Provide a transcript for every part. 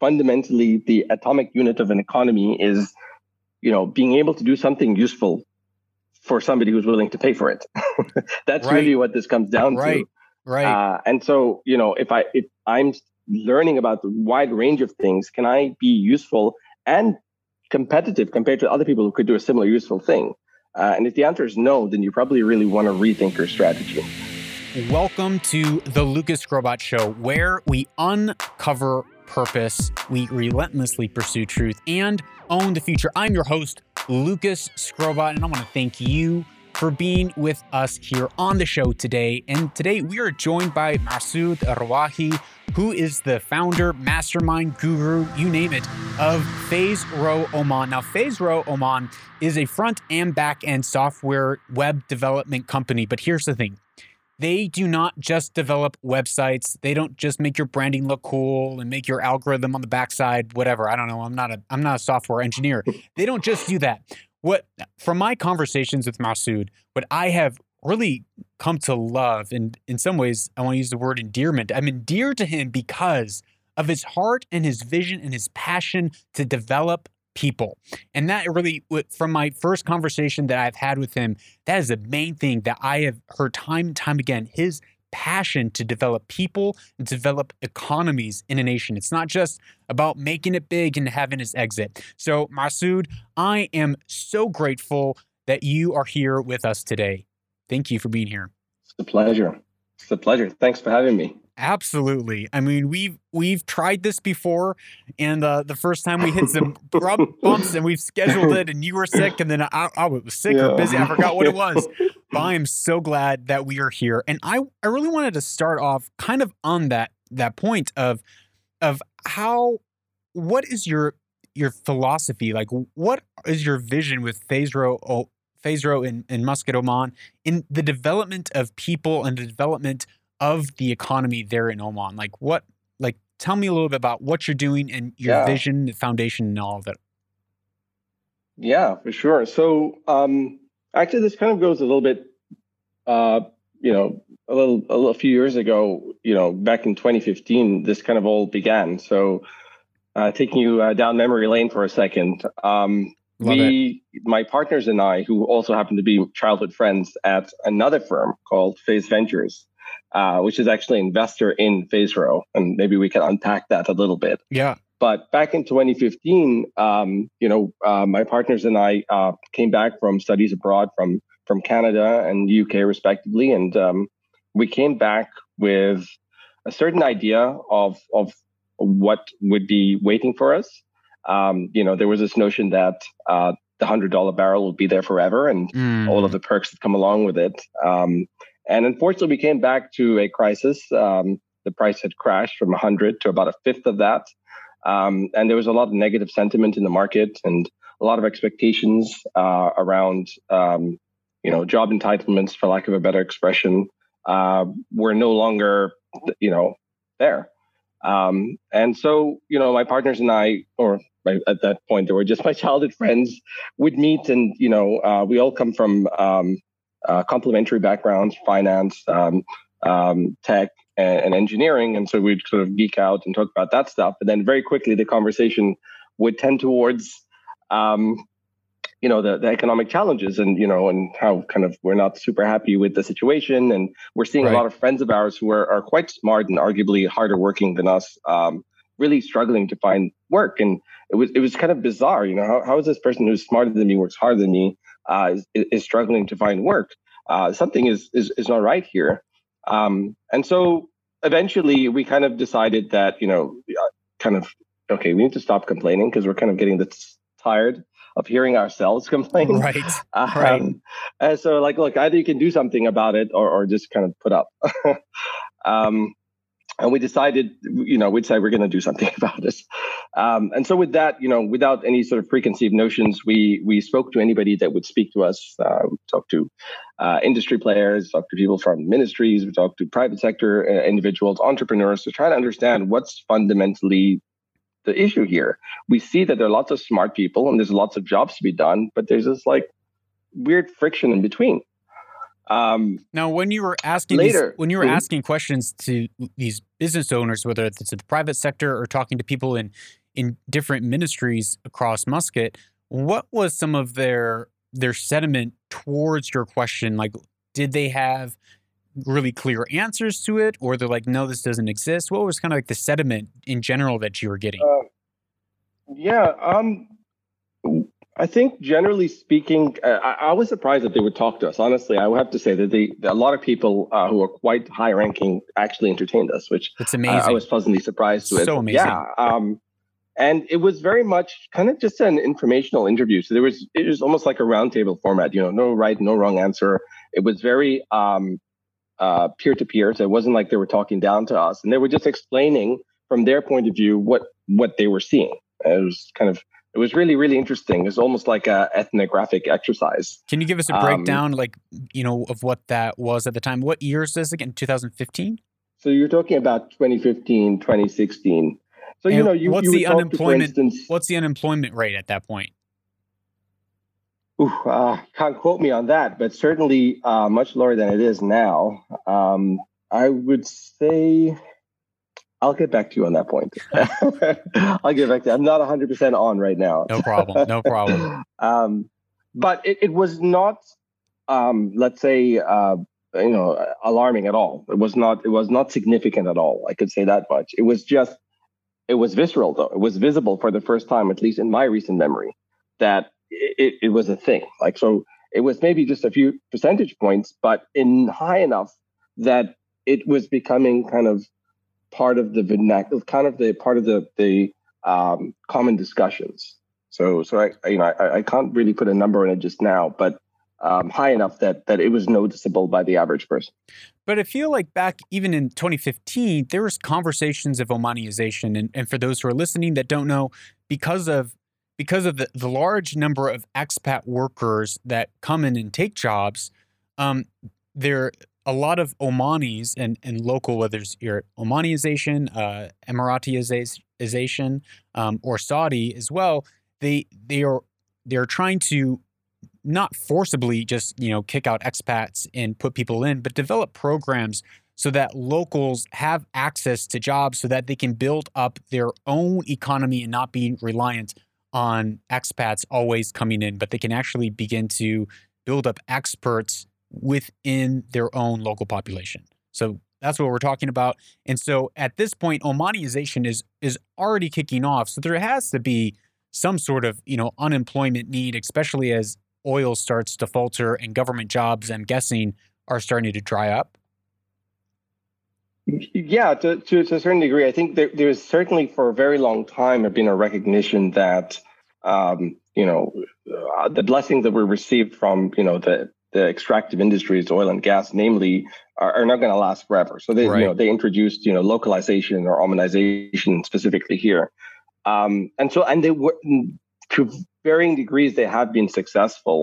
fundamentally the atomic unit of an economy is, you know, being able to do something useful for somebody who's willing to pay for it. That's right. really what this comes down right. to. Right. Uh, and so, you know, if I if I'm learning about the wide range of things, can I be useful and competitive compared to other people who could do a similar useful thing? Uh, and if the answer is no, then you probably really want to rethink your strategy. Welcome to the Lucas Skrobot Show, where we uncover purpose, we relentlessly pursue truth, and own the future. I'm your host, Lucas Skrobot, and I want to thank you for being with us here on the show today. And today we are joined by Masoud Al Rawahi, who is the founder, mastermind, guru, you name it, of PhazeRO Oman. Now, PhazeRO Oman is a front and back end software web development company. But here's the thing they do not just develop websites. They don't just make your branding look cool and make your algorithm on the backside, whatever. I don't know. I'm not a I'm not a software engineer. They don't just do that. What from my conversations with Masoud, what I have really come to love, and in some ways, I want to use the word endearment. I'm endeared to him because of his heart and his vision and his passion to develop people. And that really, from my first conversation that I've had with him, that is the main thing that I have heard time and time again his passion to develop people and develop economies in a nation. It's not just about making it big and having his exit. So, Masoud, I am so grateful that you are here with us today. Thank you for being here. It's a pleasure. It's a pleasure. Thanks for having me. Absolutely. I mean, we've we've tried this before, and uh, the first time we hit some bumps, and we've scheduled it, and you were sick, and then I, I was sick yeah. or busy. I forgot what it was. but I am so glad that we are here, and I I really wanted to start off kind of on that that point of of how what is your your philosophy like? What is your vision with PhazeRO PhazeRO in, in Muscat, Oman, in the development of people and the development of the economy there in Oman? Like what like tell me a little bit about what you're doing and your yeah. vision, the foundation and all of it. Yeah, for sure. So um actually this kind of goes a little bit uh you know a little a, little, a few years ago you know back in 2015 this kind of all began so uh, taking you uh, down memory lane for a second um, we it. my partners and i who also happen to be childhood friends at another firm called Phaze Ventures uh, which is actually investor in PhazeRO. And maybe we can unpack that a little bit. Yeah. But back in 2015, um, you know, uh, my partners and I uh, came back from studies abroad from from Canada and UK respectively, and um, we came back with a certain idea of of what would be waiting for us. Um, you know, there was this notion that uh, the hundred dollar barrel would be there forever, and mm. all of the perks that come along with it. And unfortunately, we came back to a crisis. Um, the price had crashed from 100 to about a fifth of that. Um, and there was a lot of negative sentiment in the market and a lot of expectations uh, around, um, you know, job entitlements, for lack of a better expression, uh, were no longer, you know, there. Um, and so, you know, my partners and I, or at that point, they were just my childhood friends, would meet, and you know, uh, we all come from um, uh, complementary backgrounds, finance, um, um, tech, and, and, engineering. And so we'd sort of geek out and talk about that stuff. But then very quickly, the conversation would tend towards, um, you know, the, the economic challenges and, you know, and how kind of we're not super happy with the situation. And we're seeing right. a lot of friends of ours who are, are quite smart and arguably harder working than us. Um, really struggling to find work and it was it was kind of bizarre you know how, how is this person who's smarter than me works harder than me uh, is, is, struggling to find work. Uh, something is, is, is not right here. Um, and so eventually we kind of decided that, you know, uh, kind of, okay, we need to stop complaining because we're kind of getting this tired of hearing ourselves complain. Right. Um, right. And so like, look, either you can do something about it or, or just kind of put up. um, and we decided, you know, we'd say we're going to do something about this. Um, and so with that, you know, without any sort of preconceived notions, we we spoke to anybody that would speak to us. Uh, we talked to uh, industry players, talked to people from ministries, we talked to private sector uh, individuals, entrepreneurs, to try to understand what's fundamentally the issue here. We see that there are lots of smart people and there's lots of jobs to be done, but there's this like weird friction in between. Um, now, when you were asking later, these, when you were Mhm. asking questions to these business owners, whether it's the private sector or talking to people in in different ministries across Muscat, what was some of their their sentiment towards your question? Like, did they have really clear answers to it, or they're like, "No, this doesn't exist"? What was kind of like the sentiment in general that you were getting? Uh, yeah, um, I think generally speaking, uh, I, I was surprised that they would talk to us. Honestly, I would have to say that they, that a lot of people uh, who are quite high ranking actually entertained us, which It's uh, amazing. I was pleasantly surprised with. So amazing. Yeah. Um, and it was very much kind of just an informational interview. So there was it was almost like a roundtable format. You know, no right, no wrong answer. It was very um, uh, peer-to-peer. So it wasn't like they were talking down to us, and they were just explaining from their point of view what what they were seeing. It was kind of it was really really interesting. It was almost like a ethnographic exercise. Can you give us a um, breakdown, like you know, of what that was at the time? What year is this again? 2015. So you're talking about 2015, 2016. So you know, you, what's you the talk to, unemployment- instance, What's the unemployment rate at that point? Ooh, uh, can't quote me on that, but certainly uh, much lower than it is now. Um, I would say I'll get back to you on that point. I'll get back to you. I'm not 100% on right now. No problem. No problem. um, but it, it was not, um, let's say, uh, you know, alarming at all. It was not. It was not significant at all. I could say that much. It was just. It was visceral, though. It was visible for the first time, at least in my recent memory, that it, it was a thing. Like so, it was maybe just a few percentage points, but in high enough that it was becoming kind of part of the vernacular, kind of the part of the the um, common discussions. So, so I, I- you know, I, I can't really put a number on it just now, but um, high enough that that it was noticeable by the average person. But I feel like back even in 2015, there was conversations of Omanization, and, and for those who are listening that don't know, because of because of the, the large number of expat workers that come in and take jobs, um, there a lot of Omanis and, and local, whether it's your Omanization, uh, Emiratization, um, or Saudi as well, they they are they're trying to not forcibly just you know kick out expats and put people in, but develop programs so that locals have access to jobs so that they can build up their own economy and not be reliant on expats always coming in, but they can actually begin to build up experts within their own local population. So that's what we're talking about. And so at this point, Omanization is is already kicking off. So there has to be some sort of you know unemployment need, especially as oil starts to falter and government jobs, I'm guessing, are starting to dry up. Yeah, to, to, to a certain degree, I think there, there's certainly for a very long time have been a recognition that um, you know uh, the blessings that we received from you know the the extractive industries, oil and gas, namely, are, are not going to last forever. So they Right. you know they introduced you know localization or Omanization specifically here, um, and so and they were to varying degrees they have been successful,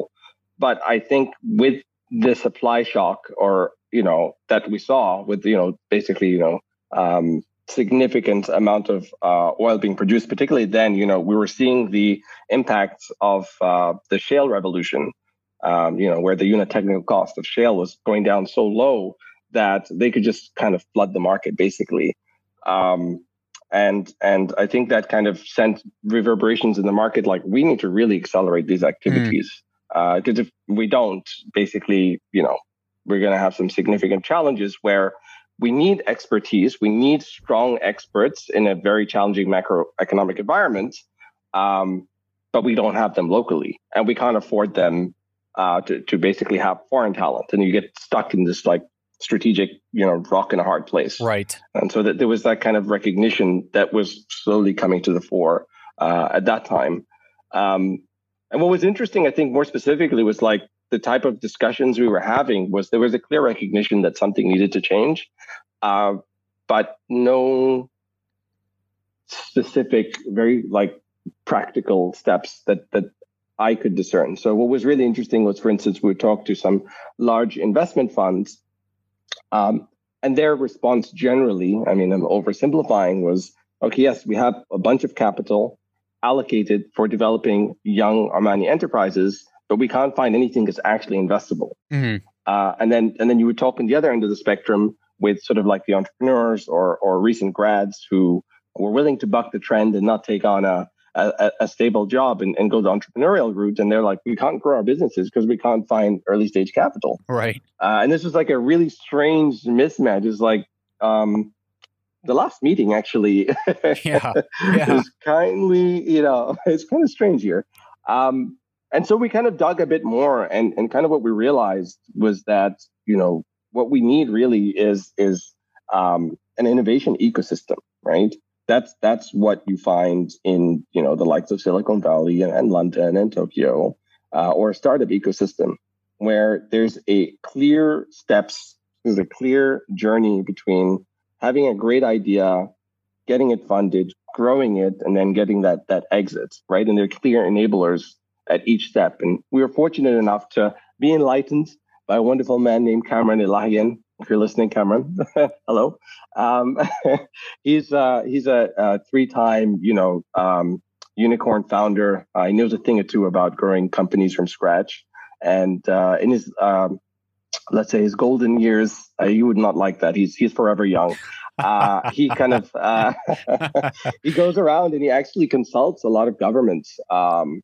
but I think with the supply shock or you know that we saw with you know basically you know um, significant amount of uh, oil being produced particularly then you know we were seeing the impacts of uh, the shale revolution um, you know where the unit technical cost of shale was going down so low that they could just kind of flood the market basically. Um, and and i think that kind of sent reverberations in the market like we need to really accelerate these activities. Because if we don't basically you know we're going to have some significant challenges where we need expertise we need strong experts in a very challenging macroeconomic environment um, but we don't have them locally and we can't afford them uh, to, to basically have foreign talent and you get stuck in this like strategic you know rock in a hard place Right. and so that there was that kind of recognition that was slowly coming to the fore uh, at that time. Um, and what was interesting, I think, more specifically, was like the type of discussions we were having was there was a clear recognition that something needed to change, uh, but no specific, very like practical steps that that I could discern. So what was really interesting was, for instance, we talked to some large investment funds. Um, and their response generally, I mean, I'm oversimplifying, was okay, yes, we have a bunch of capital allocated for developing young Omani enterprises, but we can't find anything that's actually investable. hmm Uh, and then and then you would talk on the other end of the spectrum with sort of like the entrepreneurs or or recent grads who were willing to buck the trend and not take on a a, a stable job and, and go the entrepreneurial route. And they're like, we can't grow our businesses because we can't find early stage capital. Right. Uh, and this was like a really strange mismatch. It's like um, the last meeting actually yeah, yeah. is kindly, you know, it's kind of strange here. Um, and so we kind of dug a bit more and, and kind of what we realized was that, you know, what we need really is is um, an innovation ecosystem, right? That's that's what you find in you know the likes of Silicon Valley and, and London and Tokyo, uh, or a startup ecosystem where there's a clear steps, there's a clear journey between having a great idea, getting it funded, growing it, and then getting that that exit, right? And there are clear enablers at each step. And we were fortunate enough to be enlightened by a wonderful man named Kamran Elahian. If you're listening, Kamran, hello. Um, he's uh, he's a, a, three-time, you know, um, unicorn founder. Uh, he knows a thing or two about growing companies from scratch. And uh, in his, um, let's say, his golden years, uh, you would not like that. He's he's forever young. Uh, he kind of uh, he goes around and he actually consults a lot of governments um,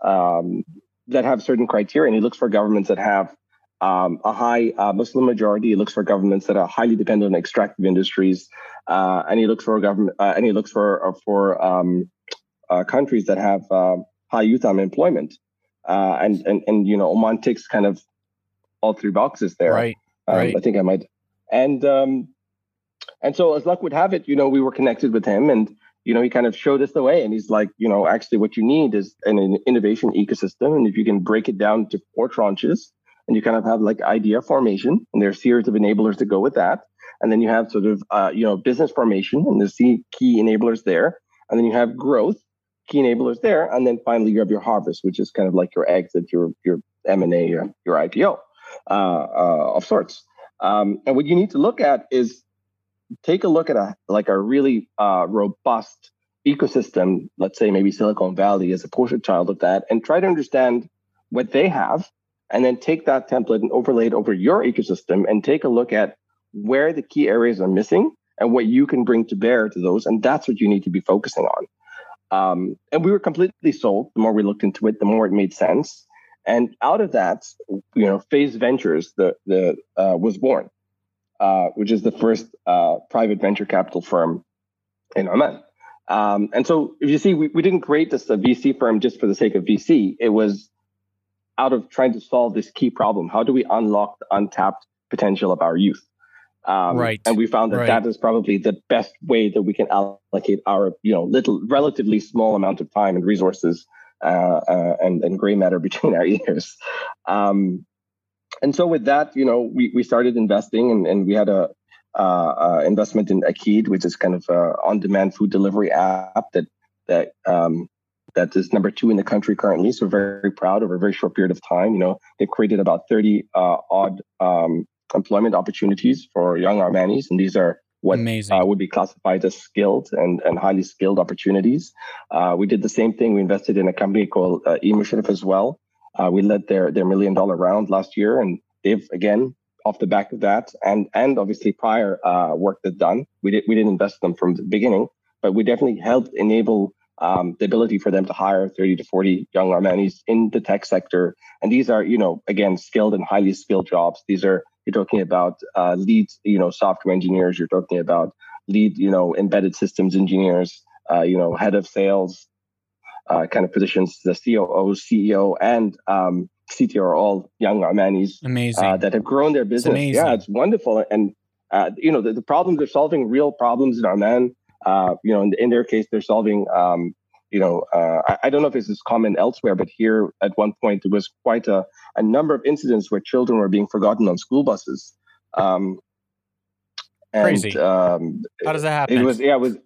um, that have certain criteria, and he looks for governments that have um, a high uh, Muslim majority. He looks for governments that are highly dependent on extractive industries, uh, and he looks for government uh, and he looks for uh, for um, uh, countries that have uh, high youth unemployment. and and and you know Oman ticks kind of all three boxes there. Right. Um, right. I think I might. And um, and so as luck would have it, you know, we were connected with him and you know, he kind of showed us the way and he's like, you know, actually what you need is an, an innovation ecosystem. And if you can break it down to four tranches, and you kind of have like idea formation, and there's series of enablers to go with that. And then you have sort of uh, you know business formation, and there's key enablers there. And then you have growth, key enablers there, and then finally you have your harvest, which is kind of like your exit, your your M and A, your, your IPO uh, uh, of sorts. Um, and what you need to look at is take a look at a like a really uh, robust ecosystem. Let's say maybe Silicon Valley is a poster child of that, and try to understand what they have and then take that template and overlay it over your ecosystem and take a look at where the key areas are missing and what you can bring to bear to those. And that's what you need to be focusing on. Um, and we were completely sold. The more we looked into it, the more it made sense. And out of that, you know, Phaze Ventures the the uh, was born, uh, which is the first uh, private venture capital firm in Oman. Um, and so, if you see, we, we didn't create this a VC firm just for the sake of VC. It was out of trying to solve this key problem. How do we unlock the untapped potential of our youth? Um, right. And we found that right. that is probably the best way that we can allocate our, you know, little, relatively small amount of time and resources uh, uh, and, and gray matter between our ears. Um, and so with that, you know, we, we started investing and, and we had a, uh, uh investment in Akeed, which is kind of a on-demand food delivery app that that um, that is number two in the country currently. So very proud over a very short period of time. You know, they've created about 30 uh, odd um, employment opportunities for young Omanis, and these are what uh, would be classified as skilled and, and highly skilled opportunities. Uh, we did the same thing. We invested in a company called uh, as well. Uh, we led their their million dollar round last year, and they've again off the back of that, and and obviously prior uh, work that's done. We did we didn't invest them from the beginning, but we definitely helped enable um, the ability for them to hire 30 to 40 young Omanis in the tech sector. And these are, you know, again, skilled and highly skilled jobs. These are, you're talking about uh, lead, you know, software engineers. You're talking about lead, you know, embedded systems engineers, uh, you know, head of sales uh, kind of positions, the COO, CEO, and um, CTO are all young Omanis amazing. Uh, that have grown their business. It's yeah, it's wonderful. And, uh, you know, the, the problems they're solving real problems in Oman uh, you know, in, in, their case, they're solving. Um, you know, uh, I, I, don't know if this is common elsewhere, but here at one point there was quite a, a number of incidents where children were being forgotten on school buses. Um, and, Crazy. Um, how does that happen? It was yeah, it was.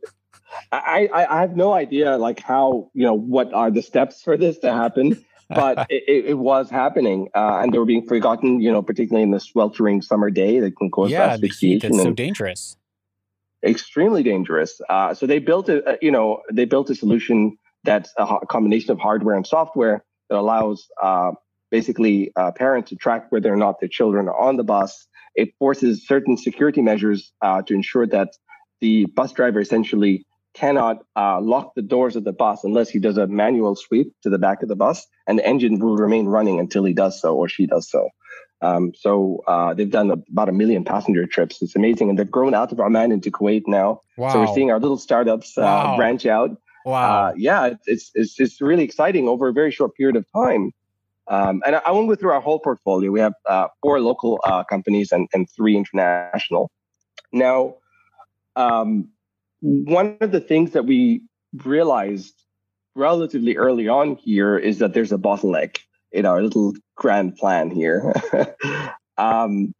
I, I, I have no idea like how you know what are the steps for this to happen, but it, it, was happening, uh, and they were being forgotten. You know, particularly in the sweltering summer day that can cause yeah, asphyxiation. The heat, that's so dangerous extremely dangerous. Uh, so they built a, you know, they built a solution that's a combination of hardware and software that allows uh, basically uh, parents to track whether or not their children are on the bus. It forces certain security measures uh, to ensure that the bus driver essentially cannot uh, lock the doors of the bus unless he does a manual sweep to the back of the bus, and the engine will remain running until he does so or she does so. Um, so uh, they've done about a million passenger trips. It's amazing, and they've grown out of Oman into Kuwait now. Wow. So we're seeing our little startups uh, wow. branch out. Wow! Uh, yeah, it's it's it's really exciting over a very short period of time. Um, and I, I, won't go through our whole portfolio. We have uh, four local uh, companies and, and three international. Now, um, one of the things that we realized relatively early on here is that there's a bottleneck in our little grand plan here. um,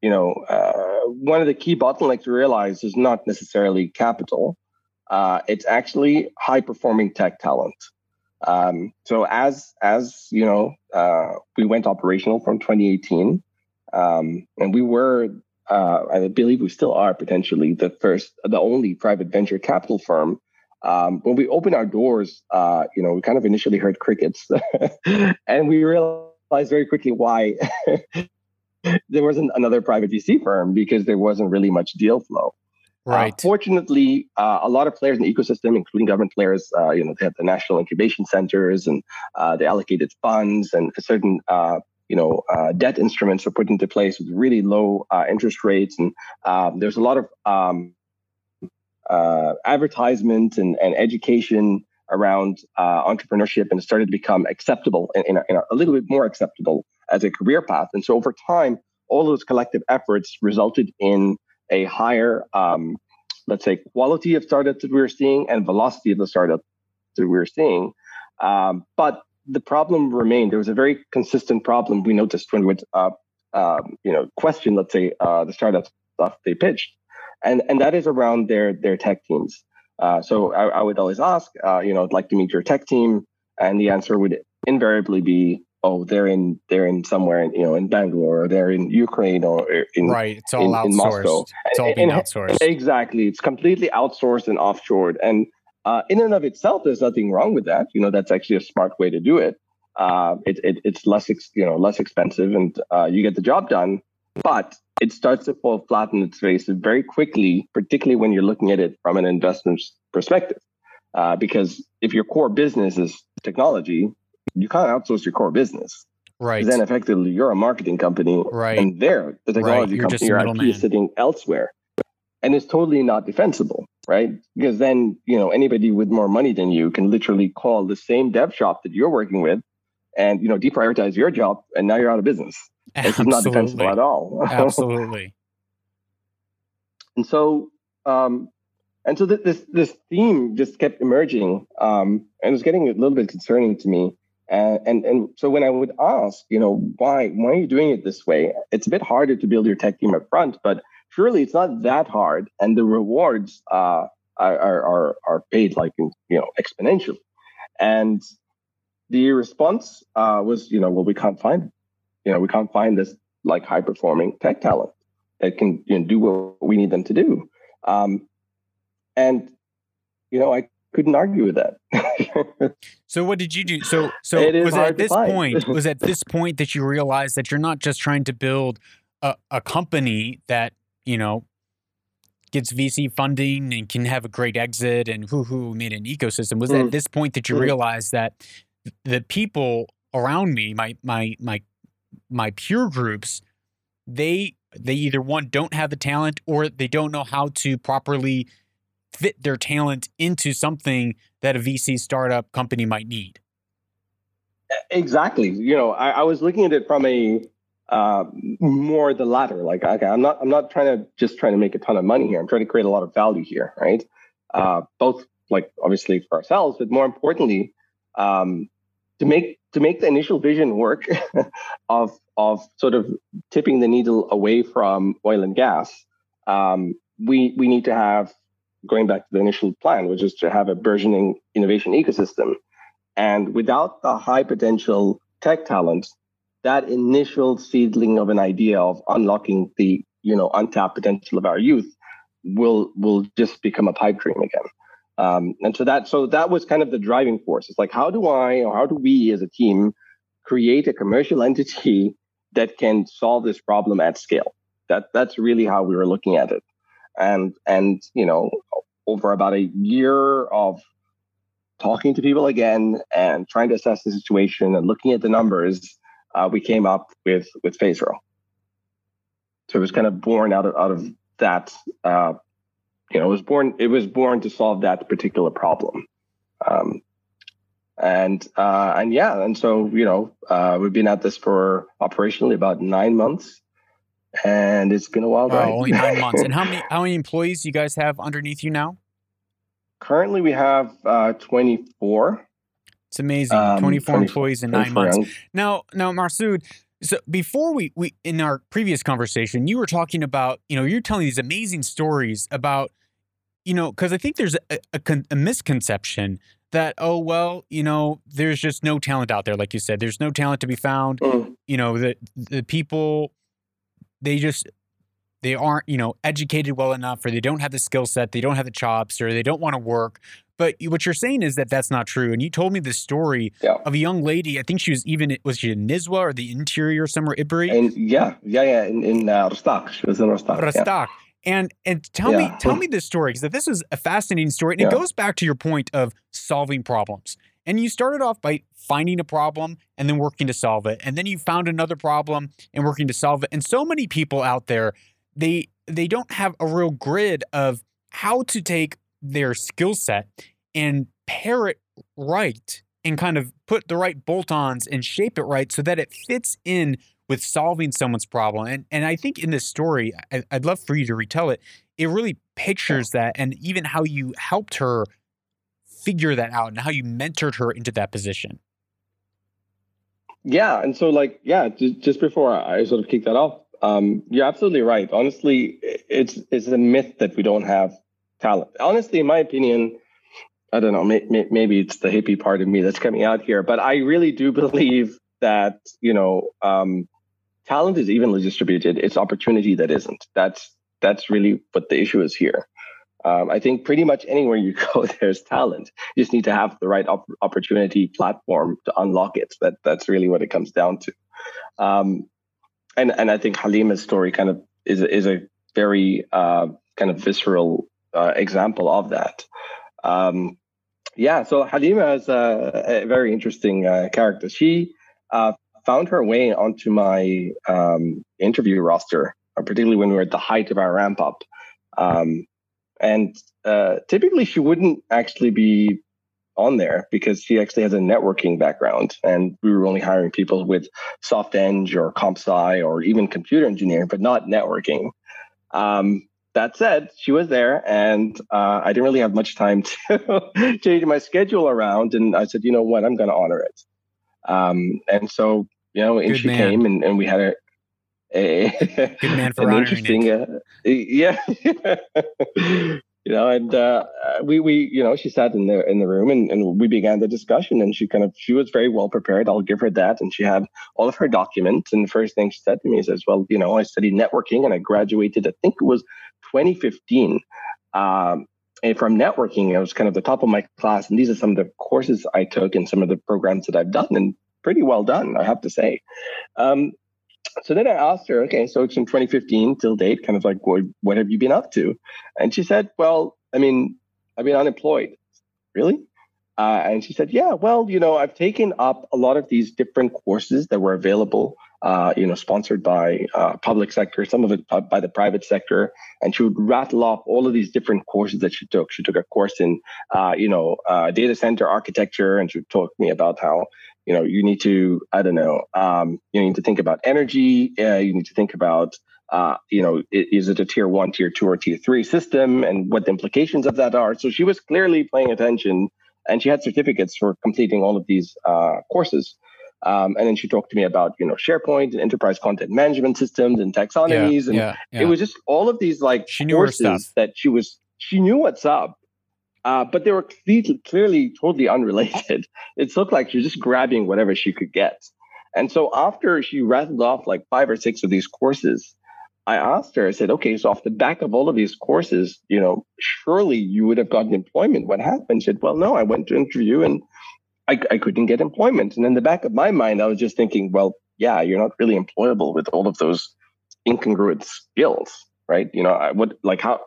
you know, uh, one of the key bottlenecks we realize is not necessarily capital. Uh, it's actually high performing tech talent. Um, so as as you know, uh, we went operational from 2018, um, and we were uh, I believe we still are potentially the first, the only private venture capital firm. Um, when we opened our doors, uh, you know, we kind of initially heard crickets, and we realized very quickly why there wasn't another private VC firm because there wasn't really much deal flow. Uh, right. Uh, fortunately, uh, a lot of players in the ecosystem, including government players, uh, you know, they have the national incubation centers and uh, they allocated funds and certain uh, you know, uh, debt instruments were put into place with really low uh, interest rates, and um, there's a lot of um, uh, advertisement and, and education around uh, entrepreneurship, and started to become acceptable in, in, a, little bit more acceptable as a career path. And so over time, all those collective efforts resulted in a higher, um, let's say, quality of startups that we were seeing and velocity of the startups that we were seeing. Um, but the problem remained. There was a very consistent problem we noticed when we uh, um, you know, question, let's say, uh, the startup stuff they pitched, and and that is around their their tech teams. Uh, so I, I, would always ask, uh, you know, I'd like to meet your tech team, and the answer would invariably be, oh, they're in they're in somewhere, in, you know, in Bangalore, or they're in Ukraine, or in right. It's all in, outsourced. In Moscow. It's all being and, outsourced. Exactly, it's completely outsourced and offshored, and uh, in and of itself, there's nothing wrong with that. You know, that's actually a smart way to do it. Uh, it, it it's less, ex, you know, less expensive, and uh, you get the job done. But it starts to fall flat in its face very quickly, particularly when you're looking at it from an investor's perspective. Uh, because if your core business is technology, you can't outsource your core business. Right. Then effectively, you're a marketing company, right? And there, the technology right. company, your IP is sitting elsewhere, and it's totally not defensible right? Because then, you know, anybody with more money than you can literally call the same dev shop that you're working with and, you know, deprioritize your job and now you're out of business. This is not defensible at all. Absolutely. And so, um, and so th- this this theme just kept emerging, um, and it was getting a little bit concerning to me. And, and and so when I would ask, you know, why why are you doing it this way? It's a bit harder to build your tech team up front, but surely it's not that hard, and the rewards uh, are, are are paid like you know exponentially. And the response uh, was, you know, well, we can't find, you know, we can't find this like high performing tech talent that can you know, do what we need them to do. Um, and you know, I couldn't argue with that. so what did you do? So so was at this point was at this point that you realized that you're not just trying to build a, a company that you know, gets VC funding and can have a great exit and who who made an ecosystem. Was mm. at this point that you mm. realized that the people around me, my my my my peer groups, they they either one don't have the talent or they don't know how to properly fit their talent into something that a VC startup company might need. Exactly. You know, I, I was looking at it from a uh, more the latter. Like, okay, I'm not I'm not trying to just trying to make a ton of money here. I'm trying to create a lot of value here, right? Uh, both like obviously for ourselves, but more importantly, um, to make to make the initial vision work of of sort of tipping the needle away from oil and gas. Um, we we need to have going back to the initial plan, which is to have a burgeoning innovation ecosystem. And without the high potential tech talent, that initial seedling of an idea of unlocking the you know untapped potential of our youth will will just become a pipe dream again um, and so that so that was kind of the driving force it's like how do i or how do we as a team create a commercial entity that can solve this problem at scale. That that's really how we were looking at it. And and you know, over about a year of talking to people again and trying to assess the situation and looking at the numbers, uh, we came up with with PhazeRO. So it was kind of born out of out of that. Uh, you know, it was born. It was born to solve that particular problem. Um, and uh, and yeah, and so you know, uh, we've been at this for operationally about nine months, and it's been a while. Wow, only nine months. And how many how many employees do you guys have underneath you now? Currently, we have uh, twenty four. It's amazing. Um, 24 employees in nine months. Young. Now, now, Masoud, so before we, we in our previous conversation, you were talking about, you know, you're telling these amazing stories about, you know, because I think there's a, a, a, misconception that, oh, well, you know, there's just no talent out there. Like you said, there's no talent to be found. Mm. You know, the, the people, they just, they aren't, you know, educated well enough or they don't have the skill set, they don't have the chops or they don't want to work. But what you're saying is that that's not true. And you told me the story yeah. of a young lady. I think she was even was she in Nizwa or the interior somewhere, Ibri? And yeah, yeah, yeah, in, in uh, Rustaq. She was in Rustaq. Rustaq. Yeah. And and tell yeah. me tell me this story because this is a fascinating story, and it goes back to your point of solving problems. And you started off by finding a problem and then working to solve it, and then you found another problem and working to solve it. And so many people out there, they they don't have a real grid of how to take their skill set and pair it right and kind of put the right bolt-ons and shape it right so that it fits in with solving someone's problem. And and I think in this story, I, would love for you to retell it. It really pictures that, and even how you helped her figure that out, and how you mentored her into that position. Yeah, and so like yeah, just, just before I sort of kick that off, um, you're absolutely right. Honestly, it's it's a myth that we don't have talent. Honestly, in my opinion, I don't know, may, may, maybe it's the hippie part of me that's coming out here, but I really do believe that, you know, um, talent is evenly distributed. It's opportunity that isn't. That's that's really what the issue is here. Um, I think pretty much anywhere you go, there's talent. You just need to have the right op- opportunity platform to unlock it. That that's really what it comes down to. Um, and and I think Halima's story kind of is is a very uh, kind of visceral uh, example of that. Um, yeah, so Halima is a, a very interesting uh, character. She uh, found her way onto my um, interview roster, uh, particularly when we were at the height of our ramp up. Um, and uh, typically, she wouldn't actually be on there because she actually has a networking background, and we were only hiring people with soft eng or comp sci or even computer engineering, but not networking. Um, that said, she was there, and uh, I didn't really have much time to change my schedule around. And I said, you know what, I'm going to honor it. Um, and so, you know, and she man. came, and, and we had a, a good man for an interesting, uh, yeah, you know, and uh, we we you know she sat in the in the room and, and we began the discussion and she kind of she was very well prepared. I'll give her that, and she had all of her documents. And the first thing she said to me says, "Well, you know, I studied networking and I graduated. I think it was 2015." Um, and from networking, I was kind of the top of my class, and these are some of the courses I took and some of the programs that I've done, and pretty well done, I have to say. Um, so then I asked her, okay, so it's from 2015 till date, kind of like, what, what have you been up to? And she said, well, I mean, I've been unemployed. Really? Uh, and she said, yeah, well, you know, I've taken up a lot of these different courses that were available, uh, you know, sponsored by uh, public sector, some of it by the private sector. And she would rattle off all of these different courses that she took. She took a course in, uh, you know, uh, data center architecture, and she talked to me about how you know you need to i don't know um, you need to think about energy uh, you need to think about uh, you know is it a tier one tier two or tier three system and what the implications of that are. So she was clearly paying attention and she had certificates for completing all of these uh, courses. Um, and then she talked to me about you know SharePoint and enterprise content management systems and taxonomies, yeah, and yeah, yeah. it was just all of these like she knew courses that she was she knew what's up, uh, but they were clearly, clearly totally unrelated. It looked like she was just grabbing whatever she could get. And so after she rattled off like five or six of these courses, I asked her, I said, okay, so off the back of all of these courses, you know, surely you would have gotten employment. What happened? She said, well, no, I went to interview and I, I couldn't get employment. And in the back of my mind, I was just thinking, well, yeah, you're not really employable with all of those incongruent skills, right? You know, I would like how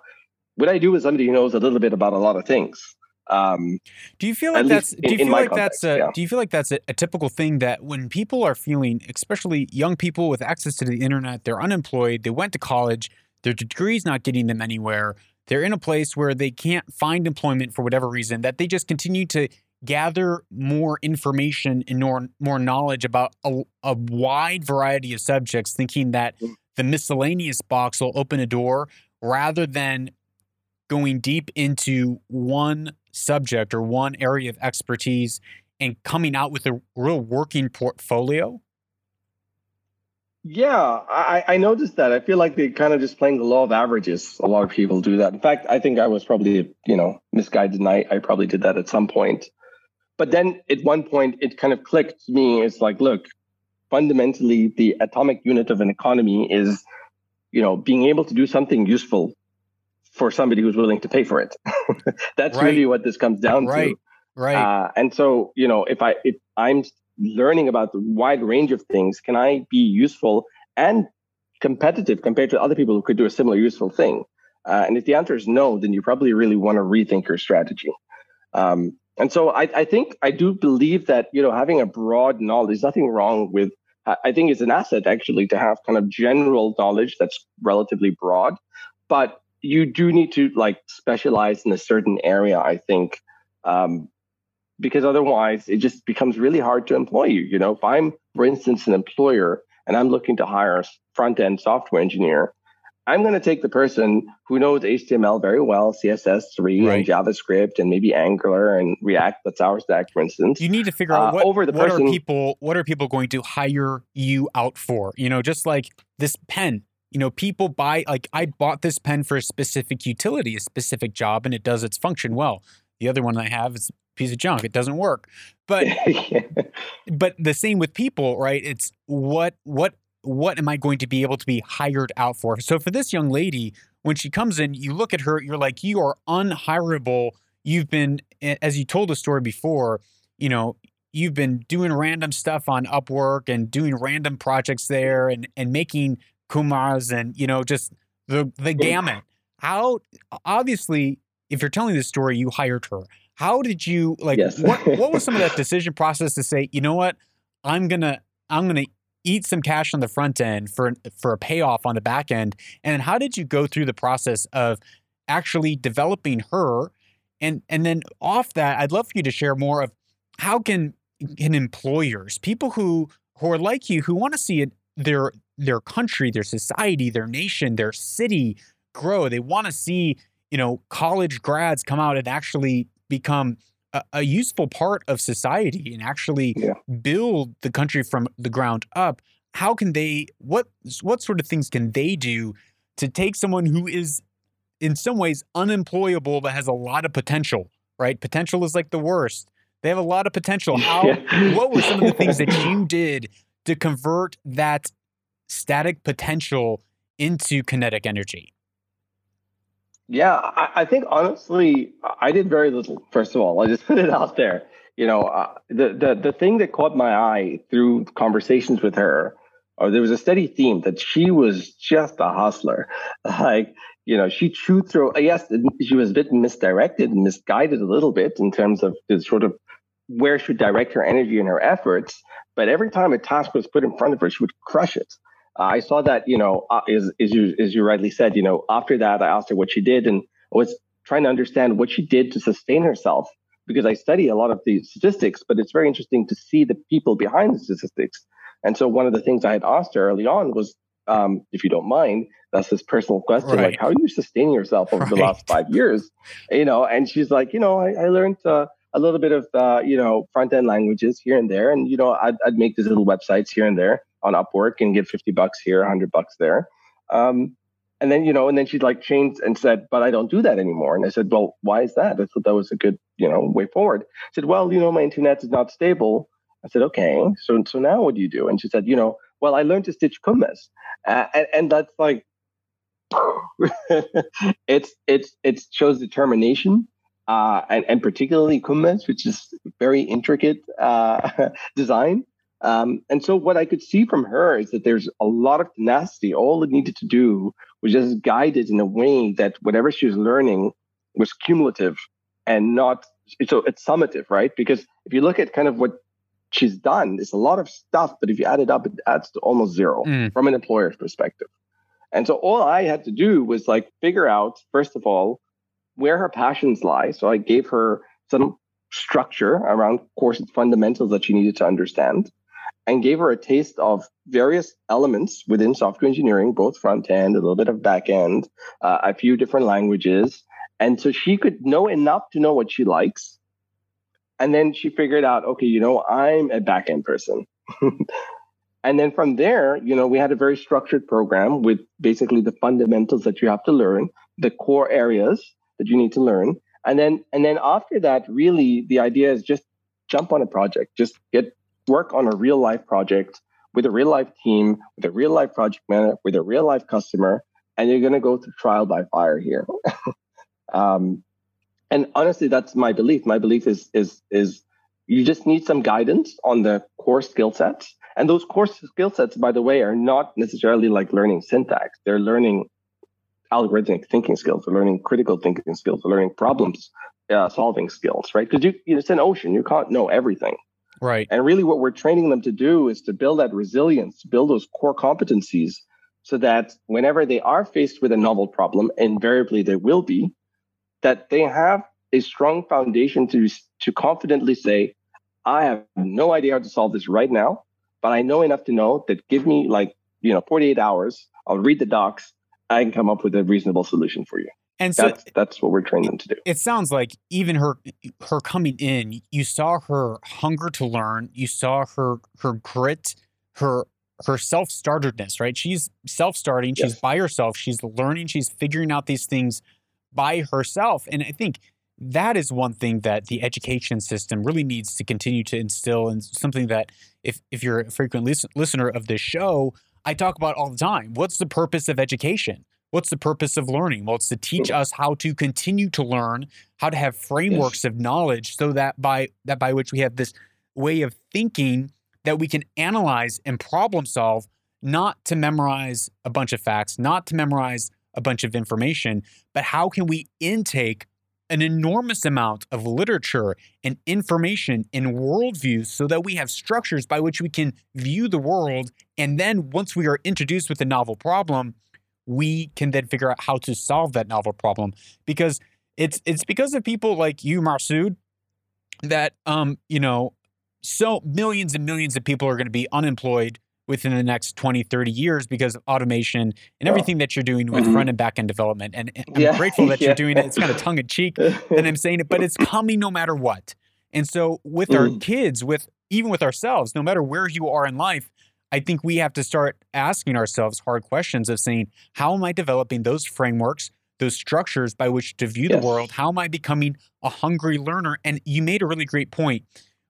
what I do is somebody who knows a little bit about a lot of things. Um, do you feel like that's do you feel like context, that's a yeah. do you feel like that's a, a, typical thing that when people are feeling, especially young people with access to the internet, they're unemployed, they went to college, their degree's not getting them anywhere, they're in a place where they can't find employment for whatever reason, that they just continue to gather more information and more, more knowledge about a, a wide variety of subjects, thinking that mm. the miscellaneous box will open a door rather than going deep into one subject or one area of expertise and coming out with a real working portfolio? Yeah, I, I noticed that. I feel like they're kind of just playing the law of averages. A lot of people do that. In fact, I think I was probably, you know, misguided and I, I probably did that at some point. But then at one point, it kind of clicked to me. It's like, look, fundamentally, the atomic unit of an economy is, you know, being able to do something useful for somebody who's willing to pay for it. That's right. really what this comes down right. to. Right. Uh, and so, you know, if I if I'm learning about the wide range of things, can I be useful and competitive compared to other people who could do a similar useful thing? Uh, and if the answer is no, then you probably really want to rethink your strategy. Um, and so I, I think I do believe that you know having a broad knowledge, there's nothing wrong with. I think it's an asset actually to have kind of general knowledge that's relatively broad, but you do need to like specialize in a certain area. I think um, because otherwise it just becomes really hard to employ you. You know, if I'm, for instance, an employer and I'm looking to hire a front end software engineer, I'm going to take the person who knows HTML very well, CSS3 right. and JavaScript and maybe Angular and React. That's our stack, for instance. You need to figure out uh, what, over the what person, are people what are people going to hire you out for? You know, just like this pen. You know, people buy like I bought this pen for a specific utility, a specific job, and it does its function well. The other one I have is piece of junk. It doesn't work. But but the same with people, right? It's what what what am I going to be able to be hired out for? So for this young lady, when she comes in, you look at her, you're like, you are unhirable. You've been, as you told the story before, you know, you've been doing random stuff on Upwork and doing random projects there and and making Kumars and you know just the the gamut. How obviously, if you're telling this story, you hired her. How did you like? Yes. what what was some of that decision process to say, you know what, I'm gonna I'm gonna eat some cash on the front end for for a payoff on the back end, and how did you go through the process of actually developing her, and and then off that, I'd love for you to share more of how can can employers, people who who are like you, who want to see it, their their country, their society, their nation, their city grow. They want to see you know college grads come out and actually become a, a useful part of society and actually yeah. build the country from the ground up how can they what what sort of things can they do to take someone who is in some ways unemployable but has a lot of potential right potential is like the worst they have a lot of potential how yeah. what were some of the things that you did to convert that static potential into kinetic energy yeah, I, I, think honestly, I did very little. First of all, I just put it out there. You know, uh, the the the thing that caught my eye through conversations with her, or there was a steady theme that she was just a hustler. Like, you know, she chewed through. Yes, she was a bit misdirected and misguided a little bit in terms of the sort of where she direct her energy and her efforts. But every time a task was put in front of her, she would crush it. Uh, I saw that, you know, uh, as, as you as you rightly said, you know, after that, I asked her what she did and I was trying to understand what she did to sustain herself because I study a lot of the statistics, but it's very interesting to see the people behind the statistics. And so one of the things I had asked her early on was, um, if you don't mind, that's this personal question, right. like how are you sustaining yourself over right. the last five years? You know, and she's like, you know, I, I learned uh, a little bit of uh, you know front end languages here and there, and you know I'd, I'd make these little websites here and there on Upwork and get 50 bucks here, 100 bucks there. Um, and then, you know, and then she'd like changed and said, but I don't do that anymore. And I said, well, why is that? I thought that was a good, you know, way forward. She said, well, you know, my internet is not stable. I said, okay, so so now what do you do? And she said, you know, well, I learned to stitch kumas, uh, and, and that's like, it's it's it shows determination. Uh, and, and particularly Kumbes, which is very intricate uh, design. Um, and so what I could see from her is that there's a lot of tenacity. All it needed to do was just guide it in a way that whatever she was learning was cumulative and not so it's summative, right? Because if you look at kind of what she's done, it's a lot of stuff, but if you add it up, it adds to almost zero mm. from an employer's perspective. And so all I had to do was like figure out, first of all, where her passions lie. So I gave her some structure around course fundamentals that she needed to understand and gave her a taste of various elements within software engineering, both front end, a little bit of back end, uh, a few different languages. And so she could know enough to know what she likes. And then she figured out, okay, you know, I'm a back end person. and then from there, you know, we had a very structured program with basically the fundamentals that you have to learn, the core areas that you need to learn. And then and then after that, really the idea is just jump on a project, just get work on a real life project with a real life team, with a real life project manager, with a real life customer, and you're going to go through trial by fire here. um, and honestly, that's my belief. My belief is is is you just need some guidance on the core skill sets. And those core skill sets, by the way, are not necessarily like learning syntax. They're learning algorithmic thinking skills, they're learning critical thinking skills, they're learning problems uh, solving skills, right? Because you, it's an ocean. You can't know everything. Right. And really, what we're training them to do is to build that resilience, build those core competencies so that whenever they are faced with a novel problem, invariably they will be, that they have a strong foundation to, to confidently say, I have no idea how to solve this right now, but I know enough to know that give me like, you know, 48 hours, I'll read the docs, I can come up with a reasonable solution for you. And so that's, that's what we're training them to do. It sounds like even her her coming in, you saw her hunger to learn, you saw her her grit, her her self-startedness, right? She's self-starting, yes. she's by herself, she's learning, she's figuring out these things by herself. And I think that is one thing that the education system really needs to continue to instill and something that if if you're a frequent lis- listener of this show, I talk about all the time. What's the purpose of education? What's the purpose of learning? Well, it's to teach hmm. us how to continue to learn, how to have frameworks of knowledge so that by that by which we have this way of thinking that we can analyze and problem solve, not to memorize a bunch of facts, not to memorize a bunch of information, but how can we intake an enormous amount of literature and information and worldviews so that we have structures by which we can view the world. And then once we are introduced with a novel problem, we can then figure out how to solve that novel problem because it's it's because of people like you Masoud that um you know so millions and millions of people are going to be unemployed within the next 20 30 years because of automation and everything that you're doing with mm-hmm. front and back end development and, and i'm yeah. grateful that yeah. you're doing it it's kind of tongue in cheek and i'm saying it but it's coming no matter what and so with mm. our kids with even with ourselves no matter where you are in life I think we have to start asking ourselves hard questions of saying, how am I developing those frameworks, those structures by which to view yes. the world? How am I becoming a hungry learner? And you made a really great point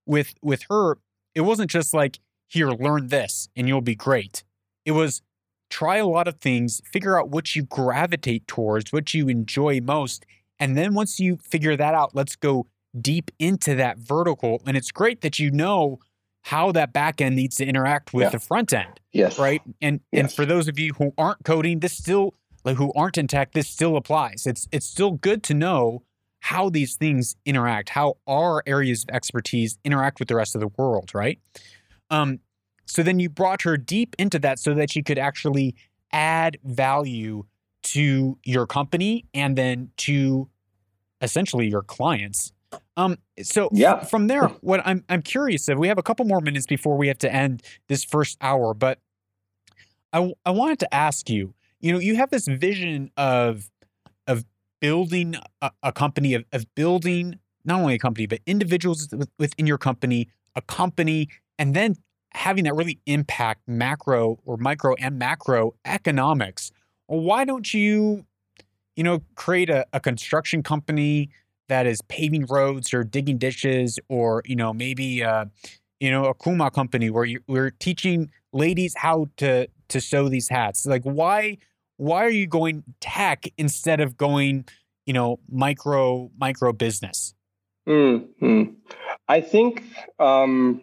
with with her. It wasn't just like, here, learn this and you'll be great. It was try a lot of things, figure out what you gravitate towards, what you enjoy most. And then once you figure that out, let's go deep into that vertical. And it's great that you know how that back end needs to interact with yeah. the front end. Yes. Right. And yes. and for those of you who aren't coding, this still like who aren't in tech, this still applies. It's it's still good to know how these things interact, how our areas of expertise interact with the rest of the world, right? Um, so then you brought her deep into that so that she could actually add value to your company and then to essentially your clients um, so yeah. from there, what I'm I'm curious of, we have a couple more minutes before we have to end this first hour, but I I wanted to ask you, you know, you have this vision of of building a, a company of, of building not only a company but individuals within your company, a company, and then having that really impact macro or micro and macro economics. Why don't you, you know, create a, a construction company? that is paving roads or digging ditches or you know maybe uh, you know a kuma company where you, we're teaching ladies how to to sew these hats like why why are you going tech instead of going you know, micro micro business? Mm-hmm. I think um,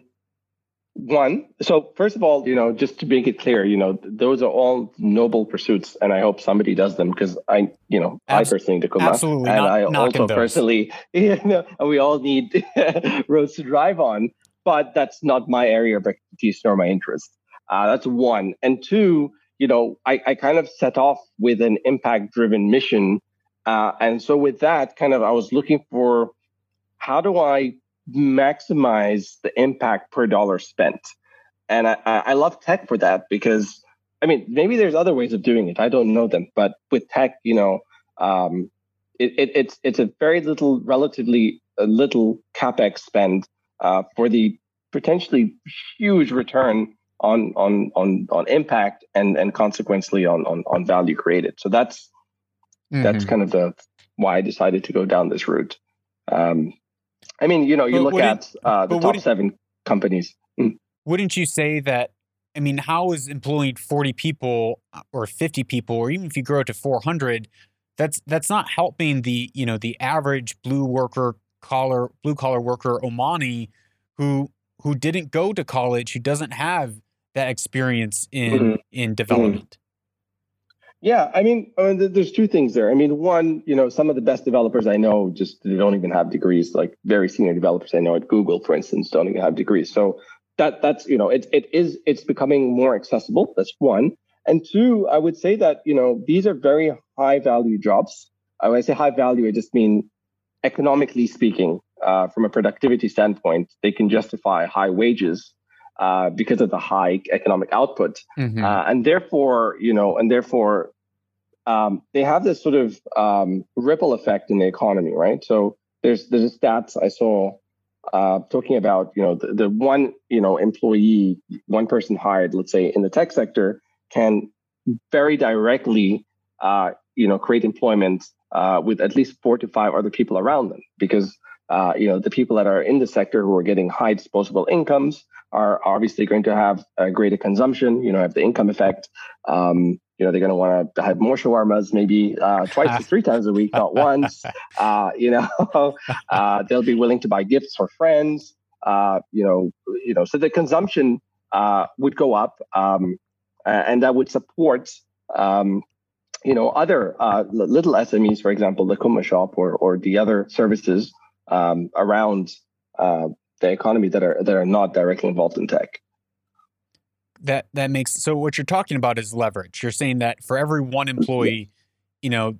one. So first of all, you know, just to make it clear, you know, those are all noble pursuits, and I hope somebody does them because I, you know, Abs- I personally Tacoma, absolutely, and not, I also personally, you know, we all need roads to drive on, but that's not my area of expertise nor my interest. Uh, that's one, and two, you know, I, I kind of set off with an impact-driven mission, uh, and so with that, kind of, I was looking for how do I maximize the impact per dollar spent. And I, I love tech for that because, I mean, maybe there's other ways of doing it. I don't know them, but with tech, you know, um, it, it, it's it's a very little, relatively little capex spend uh, for the potentially huge return on on on on impact and and consequently on on on value created. So that's mm-hmm. that's kind of the why I decided to go down this route. Um, I mean, you know, you but look at uh, the top seven companies. Mm. Wouldn't you say that? I mean, how is employing 40 people uh, or 50 people, or even if you grow it to 400, that's that's not helping the you know the average blue worker collar blue collar worker Omani who who didn't go to college, who doesn't have that experience in mm-hmm. in development. Yeah, I mean, uh, there's two things there. I mean, one, you know, some of the best developers I know just they don't even have degrees. Like very senior developers I know at Google, for instance, don't even have degrees. So that that's you know, it it is it's becoming more accessible. That's one. And two, I would say that you know these are very high value jobs. Uh, when I say high value, I just mean economically speaking, uh, from a productivity standpoint, they can justify high wages uh, because of the high economic output, mm-hmm. uh, and therefore, you know, and therefore, um, they have this sort of um, ripple effect in the economy, right? So there's there's stats I saw uh, talking about, you know, the, the one you know employee, one person hired, let's say in the tech sector, can very directly, uh, you know, create employment uh, with at least four to five other people around them because uh, you know, the people that are in the sector who are getting high disposable incomes are obviously going to have a greater consumption, you know, have the income effect. Um, you know, they're going to want to have more shawarmas, maybe uh, twice to three times a week, not once. Uh, you know, uh, they'll be willing to buy gifts for friends. Uh, you know, you know, so the consumption uh, would go up, um, and that would support, um, you know, other uh, little SMEs, for example, the Kuma shop or or the other services um, around uh, the economy that are that are not directly involved in tech. That that makes so what you're talking about is leverage. You're saying that for every one employee, you know,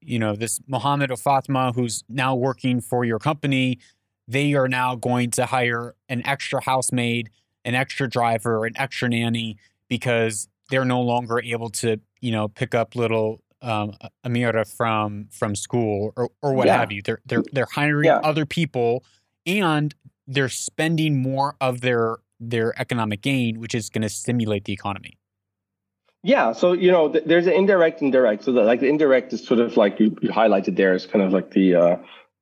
you know this Mohammed or Fatma who's now working for your company, they are now going to hire an extra housemaid, an extra driver, an extra nanny because they're no longer able to, you know, pick up little um, Amira from from school or or what yeah. have you. They're they're they're hiring yeah. other people and they're spending more of their their economic gain, which is going to stimulate the economy. Yeah, so you know, th- there's an indirect and direct. So the, like the indirect is sort of like you, you highlighted there is kind of like the uh,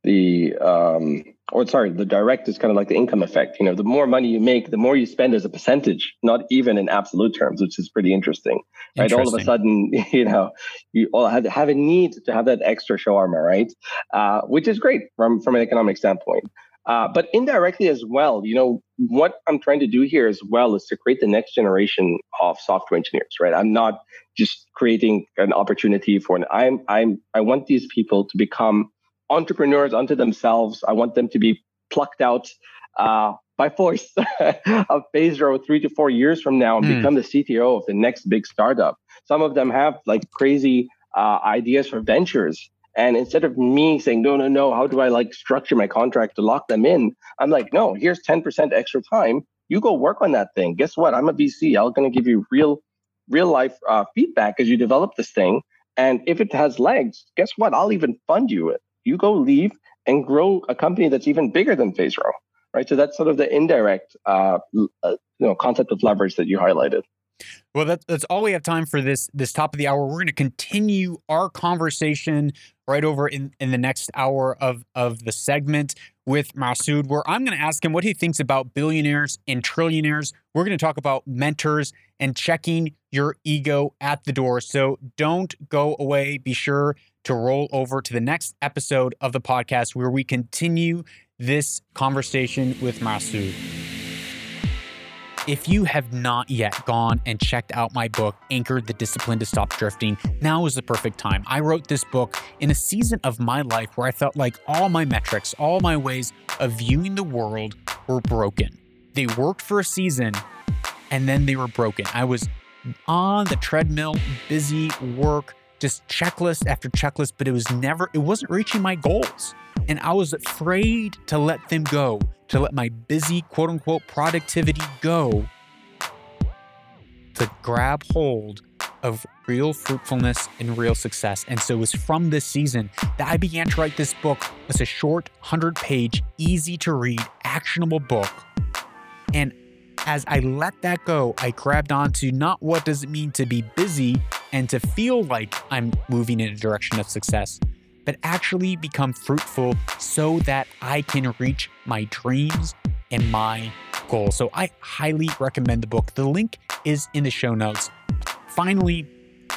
the um, or sorry, the direct is kind of like the income effect. You know, the more money you make, the more you spend as a percentage, not even in absolute terms, which is pretty interesting. Right? All of a sudden, you know, you all have, have a need to have that extra shawarma, right? Uh, which is great from from an economic standpoint. Uh, but indirectly as well, you know, what I'm trying to do here as well is to create the next generation of software engineers, right? I'm not just creating an opportunity for an I'm I'm I want these people to become entrepreneurs unto themselves. I want them to be plucked out uh, by force of phase three to four years from now and mm. become the CTO of the next big startup. Some of them have like crazy uh, ideas for ventures. And instead of me saying, no, no, no, how do I like structure my contract to lock them in? I'm like, no, here's 10% extra time. You go work on that thing. Guess what? I'm a VC. I'm going to give you real, real life uh, feedback as you develop this thing. And if it has legs, guess what? I'll even fund you you go leave and grow a company that's even bigger than PhazeRO, right? So that's sort of the indirect, uh, uh, you know, concept of leverage that you highlighted. Well, that's that's all we have time for this this top of the hour. We're going to continue our conversation right over in, in the next hour of of the segment with Masoud, where I'm going to ask him what he thinks about billionaires and trillionaires. We're going to talk about mentors and checking your ego at the door. So don't go away. Be sure to roll over to the next episode of the podcast where we continue this conversation with Masoud. If you have not yet gone and checked out my book, Anchored the Discipline to Stop Drifting, now is the perfect time. I wrote this book in a season of my life where I felt like all my metrics, all my ways of viewing the world were broken. They worked for a season and then they were broken. I was on the treadmill, busy, work, just checklist after checklist, but it was never, it wasn't reaching my goals. And I was afraid to let them go, to let my busy, quote unquote, productivity go, to grab hold of real fruitfulness and real success. And so it was from this season that I began to write this book. It's a short, 100 page, easy to read, actionable book. And as I let that go, I grabbed onto not what does it mean to be busy and to feel like I'm moving in a direction of success, but actually become fruitful so that I can reach my dreams and my goals. So I highly recommend the book. The link is in the show notes. Finally,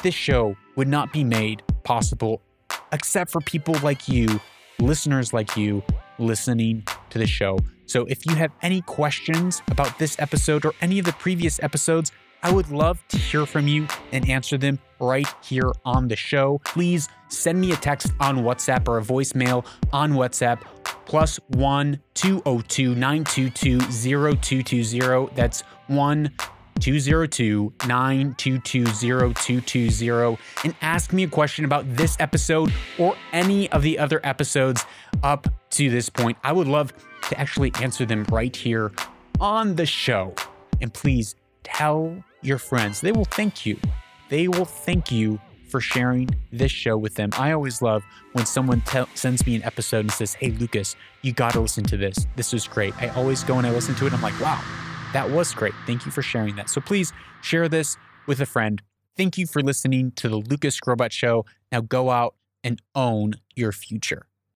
this show would not be made possible except for people like you, listeners like you, listening to the show. So if you have any questions about this episode or any of the previous episodes, I would love to hear from you and answer them right here on the show. Please send me a text on WhatsApp or a voicemail on WhatsApp plus 1 202 922 0220. That's 1 202 922 0220 and ask me a question about this episode or any of the other episodes up to this point. I would love to actually answer them right here on the show. And please tell your friends. They will thank you. They will thank you for sharing this show with them. I always love when someone te- sends me an episode and says, Hey, Lucas, you got to listen to this. This was great. I always go and I listen to it. I'm like, wow, that was great. Thank you for sharing that. So please share this with a friend. Thank you for listening to the Lucas Skrobot Show. Now go out and own your future.